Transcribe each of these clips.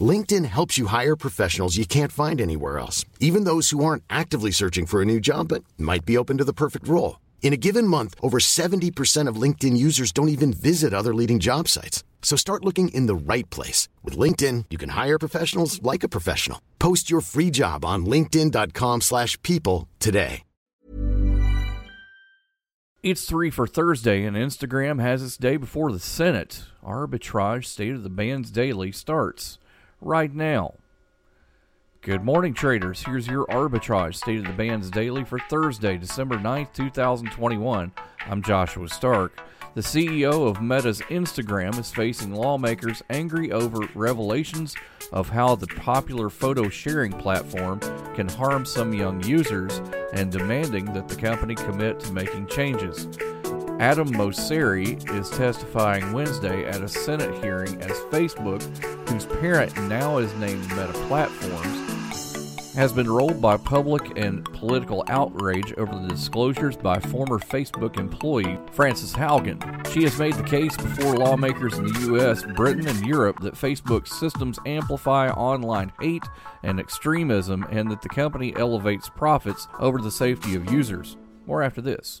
LinkedIn helps you hire professionals you can't find anywhere else, even those who aren't actively searching for a new job but might be open to the perfect role. In a given month, over 70% of LinkedIn users don't even visit other leading job sites. So start looking in the right place. With LinkedIn, you can hire professionals like a professional. Post your free job on linkedin.com slash people today. It's three for Thursday, and Instagram has its day before the Senate. Arbitrage State of the Bands Daily starts right now. Good morning, traders. Here's your arbitrage state of the bands daily for Thursday, December 9th, 2021. I'm Joshua Stark. The CEO of Meta's Instagram is facing lawmakers angry over revelations of how the popular photo sharing platform can harm some young users and demanding that the company commit to making changes. Adam Mosseri is testifying Wednesday at a Senate hearing as Facebook, whose parent now is named Meta Platforms, has been rolled by public and political outrage over the disclosures by former Facebook employee Frances Haugen. She has made the case before lawmakers in the US, Britain, and Europe that Facebook's systems amplify online hate and extremism and that the company elevates profits over the safety of users. More after this.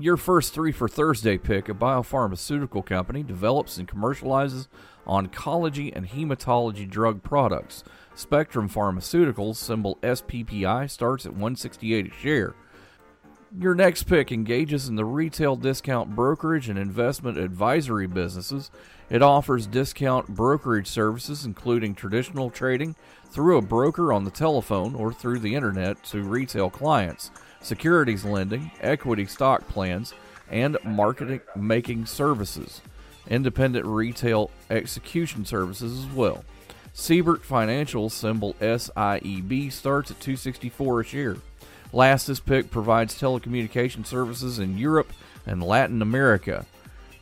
Your first three for Thursday pick a biopharmaceutical company develops and commercializes oncology and hematology drug products. Spectrum Pharmaceuticals, symbol SPPI, starts at 168 a share. Your next pick engages in the retail discount brokerage and investment advisory businesses. It offers discount brokerage services, including traditional trading through a broker on the telephone or through the internet to retail clients securities lending, equity stock plans, and marketing making services, independent retail execution services as well. Siebert Financial symbol SIEB starts at 264 a share. Lastus Pick provides telecommunication services in Europe and Latin America.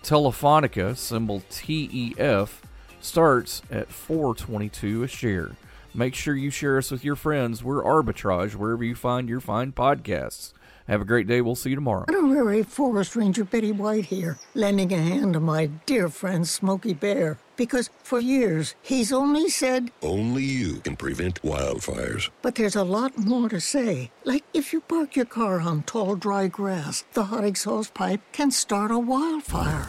Telefonica symbol TEF starts at 422 a share. Make sure you share us with your friends. We're Arbitrage wherever you find your fine podcasts. Have a great day. We'll see you tomorrow. Honorary Forest Ranger Betty White here, lending a hand to my dear friend Smokey Bear. Because for years, he's only said, Only you can prevent wildfires. But there's a lot more to say. Like if you park your car on tall, dry grass, the hot exhaust pipe can start a wildfire.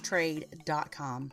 trade.com.